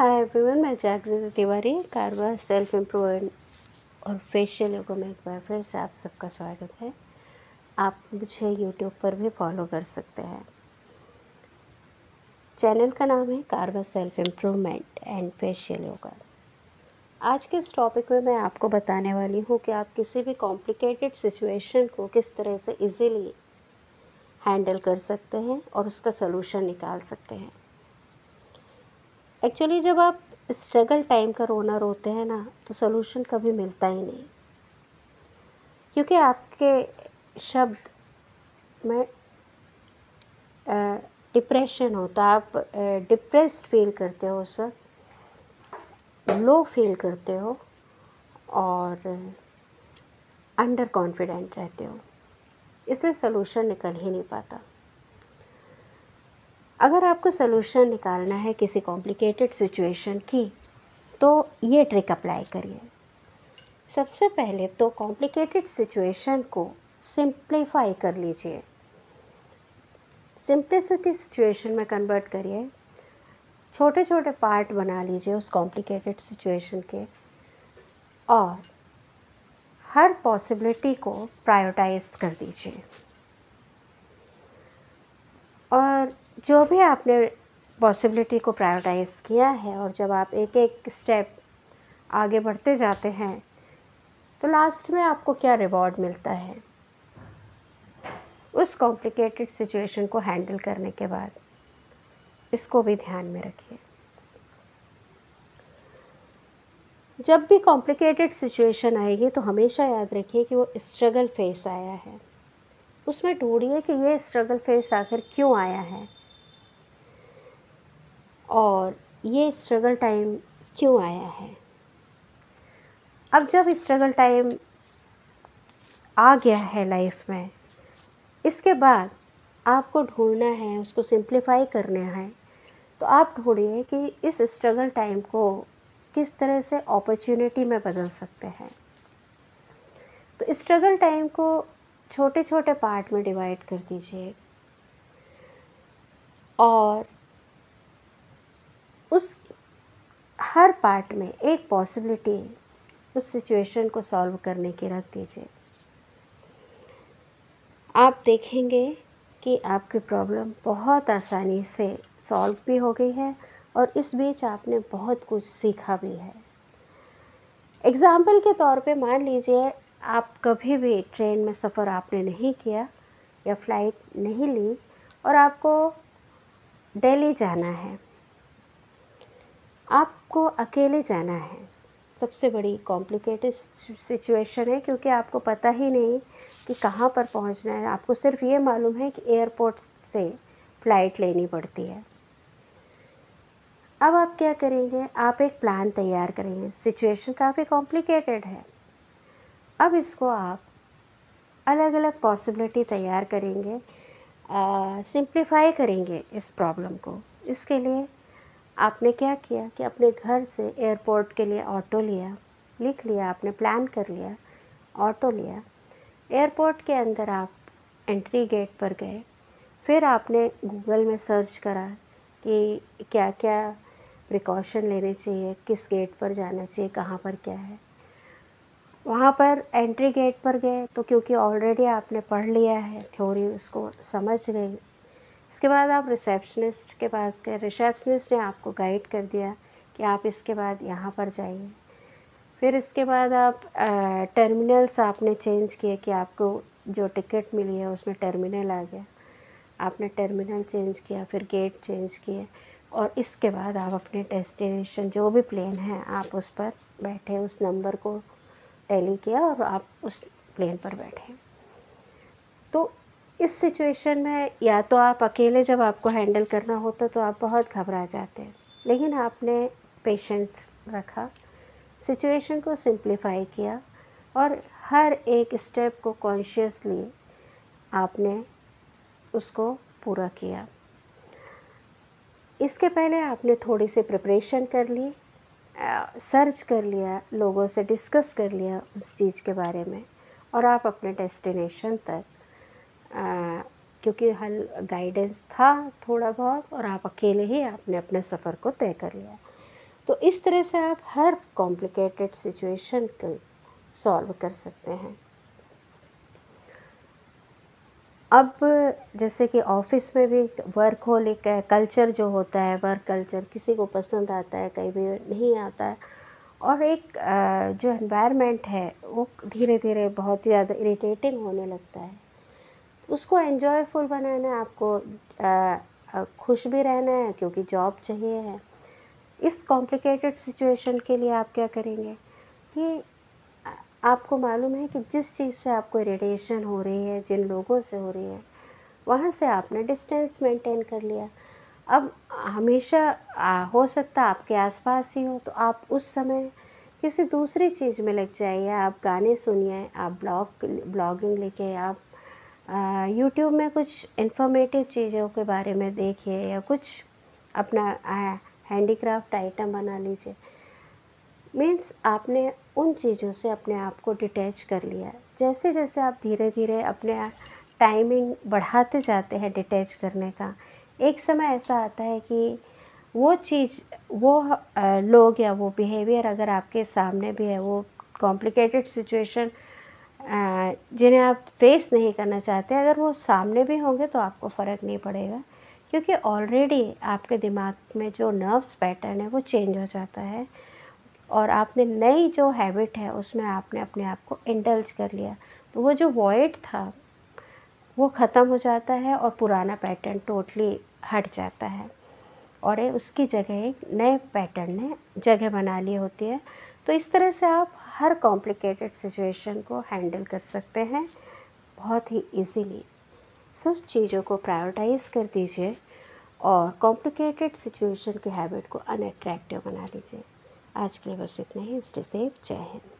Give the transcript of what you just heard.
Hi everyone मैं Jagriti Tiwari Karwa self improvement और facial yoga में एक बार फिर से आप सबका स्वागत है। आप मुझे यूट्यूब पर भी फॉलो कर सकते हैं। चैनल का नाम है Karwa self improvement and facial yoga आज के इस टॉपिक में मैं आपको बताने वाली हूँ कि आप किसी भी कॉम्प्लिकेटेड सिचुएशन को किस तरह से इजीली हैंडल कर सकते हैं और उसका सलूशन निकाल सकते हैं। एक्चुअली जब आप स्ट्रगल टाइम का रोना रोते हैं ना तो सोल्यूशन कभी मिलता ही नहीं। क्योंकि आपके शब्द में डिप्रेशन होता आप डिप्रेस्ड फील करते हो उस वक्त लो फील करते हो और अंडर कॉन्फिडेंट रहते हो। इसलिए सोल्यूशन निकल ही नहीं पाता। अगर आपको सोल्यूशन निकालना है किसी कॉम्प्लिकेटेड सिचुएशन की तो ये ट्रिक अप्लाई करिए। सबसे पहले तो कॉम्प्लिकेटेड सिचुएशन को सिंप्लीफाई कर लीजिए। सिंप्लिसिटी सिचुएशन में कन्वर्ट करिए। छोटे छोटे पार्ट बना लीजिए उस कॉम्प्लिकेटेड सिचुएशन के। और हर पॉसिबिलिटी को प्रायोरिटाइज कर दीजिए और जो भी आपने पॉसिबिलिटी को प्रायोरिटाइज़ किया है और जब आप एक एक स्टेप आगे बढ़ते जाते हैं तो लास्ट में आपको क्या रिवॉर्ड मिलता है? उस कॉम्प्लिकेटेड सिचुएशन को हैंडल करने के बाद, इसको भी ध्यान में रखिए। जब भी कॉम्प्लिकेटेड सिचुएशन आएगी तो हमेशा याद रखिए कि वो स्ट्रगल फेस आया है। उसमें ढूंढिए कि ये स्ट्रगल फेस आखिर क्यों आया है? और ये स्ट्रगल टाइम क्यों आया है? अब जब स्ट्रगल टाइम आ गया है लाइफ में, इसके बाद आपको ढूंढना है, उसको सिंप्लीफाई करना है। तो आप ढूंढिए कि इस स्ट्रगल टाइम को किस तरह से अपॉर्चुनिटी में बदल सकते हैं। तो स्ट्रगल टाइम को छोटे छोटे पार्ट में डिवाइड कर दीजिए। और उस हर पार्ट में एक पॉसिबिलिटी उस सिचुएशन को सॉल्व करने की रख दीजिए। आप देखेंगे कि आपकी प्रॉब्लम बहुत आसानी से सॉल्व भी हो गई है और इस बीच आपने बहुत कुछ सीखा भी है। एग्ज़ाम्पल के तौर पे मान लीजिए आप कभी भी ट्रेन में सफ़र आपने नहीं किया या फ़्लाइट नहीं ली और आपको दिल्ली जाना है। आपको अकेले जाना है। सबसे बड़ी कॉम्प्लिकेटेड सिचुएशन है क्योंकि आपको पता ही नहीं कि कहाँ पर पहुँचना है। आपको सिर्फ़ ये मालूम है कि एयरपोर्ट से फ़्लाइट लेनी पड़ती है। अब आप क्या करेंगे? आप एक प्लान तैयार करेंगे। सिचुएशन काफ़ी कॉम्प्लिकेटेड है। अब इसको आप अलग अलग पॉसिबिलिटी तैयार करेंगे सिंप्लीफाई करेंगे इस प्रॉब्लम को। इसके लिए आपने क्या किया कि अपने घर से एयरपोर्ट के लिए ऑटो लिया, लिख लिया, आपने प्लान कर लिया ऑटो लिया। एयरपोर्ट के अंदर आप एंट्री गेट पर गए। फिर आपने गूगल में सर्च करा कि क्या क्या प्रिकॉशन लेने चाहिए, किस गेट पर जाना चाहिए, कहाँ पर क्या है। वहाँ पर एंट्री गेट पर गए तो क्योंकि ऑलरेडी आपने पढ़ लिया है थ्योरी उसको समझ गई उसके बाद आप रिसेप्शनिस्ट के पास गए। रिसेप्शनिस्ट ने आपको गाइड कर दिया कि आप इसके बाद यहाँ पर जाइए। फिर इसके बाद आप टर्मिनल्स आपने चेंज किए कि आपको जो टिकट मिली है उसमें टर्मिनल आ गया। आपने टर्मिनल चेंज किया, फिर गेट चेंज किए और इसके बाद आप अपने डेस्टिनेशन जो भी प्लेन है, आप उस पर बैठे, उस नंबर को टैली किया और आप उस प्लेन पर बैठे। तो इस सिचुएशन में या तो आप अकेले जब आपको हैंडल करना होता तो आप बहुत घबरा जाते हैं। लेकिन आपने पेशेंस रखा सिचुएशन को सिंप्लीफाई किया और हर एक स्टेप को कॉन्शियसली आपने उसको पूरा किया। इसके पहले आपने थोड़ी सी प्रिपरेशन कर ली सर्च कर लिया, लोगों से डिस्कस कर लिया उस चीज़ के बारे में और आप अपने डेस्टिनेशन तक क्योंकि हल गाइडेंस था थोड़ा बहुत और आप अकेले ही आपने अपने सफ़र को तय कर लिया। तो इस तरह से आप हर कॉम्प्लिकेटेड सिचुएशन को सॉल्व कर सकते हैं। अब जैसे कि ऑफ़िस में भी वर्क हो होलिक कल्चर जो होता है वर्क कल्चर किसी को पसंद आता है, कहीं भी नहीं आता है, और एक जो एनवायरनमेंट है, वो धीरे धीरे बहुत ही ज़्यादा इरिटेटिंग होने लगता है। उसको एन्जॉयफुल बनाना है आपको खुश भी रहना है क्योंकि जॉब चाहिए है। इस कॉम्प्लिकेटेड सिचुएशन के लिए आप क्या करेंगे कि आपको मालूम है कि जिस चीज़ से आपको इरिटेशन हो रही है जिन लोगों से हो रही है वहाँ से आपने डिस्टेंस मेंटेन कर लिया। अब हमेशा आ, हो सकता आपके आसपास ही हो तो आप उस समय किसी दूसरी चीज़ में लग जाइए। आप गाने सुनिए आप ब्लॉग ब्लॉगिंग लिखे आप यूट्यूब में कुछ इन्फॉर्मेटिव चीज़ों के बारे में देखिए या कुछ अपना हैंडीक्राफ्ट आइटम बना लीजिए। मीन्स आपने उन चीज़ों से अपने आप को डिटैच कर लिया। जैसे जैसे आप धीरे धीरे अपने टाइमिंग बढ़ाते जाते हैं डिटैच करने का, एक समय ऐसा आता है कि वो चीज़, वो लोग या वो बिहेवियर अगर आपके सामने भी है, वो कॉम्प्लिकेटेड सिचुएशन जिन्हें आप फेस नहीं करना चाहते, अगर वो सामने भी होंगे तो आपको फ़र्क नहीं पड़ेगा, क्योंकि ऑलरेडी आपके दिमाग में जो नर्व्स पैटर्न है, वो चेंज हो जाता है। और आपने नई जो हैबिट है, उसमें आपने अपने आप को इंडल्ज कर लिया तो वो जो वॉइड था, वो ख़त्म हो जाता है और पुराना पैटर्न टोटली हट जाता है। और उसकी जगह, एक नए पैटर्न ने जगह बना ली होती है। तो इस तरह से आप हर कॉम्प्लिकेटेड सिचुएशन को हैंडल कर सकते हैं। बहुत ही इजीली सब चीज़ों को प्रायोरिटाइज कर दीजिए और कॉम्प्लिकेटेड सिचुएशन के हैबिट को अनअट्रैक्टिव बना दीजिए। आज के लिए बस इतना ही। स्टे सेफ़ जय हिंद।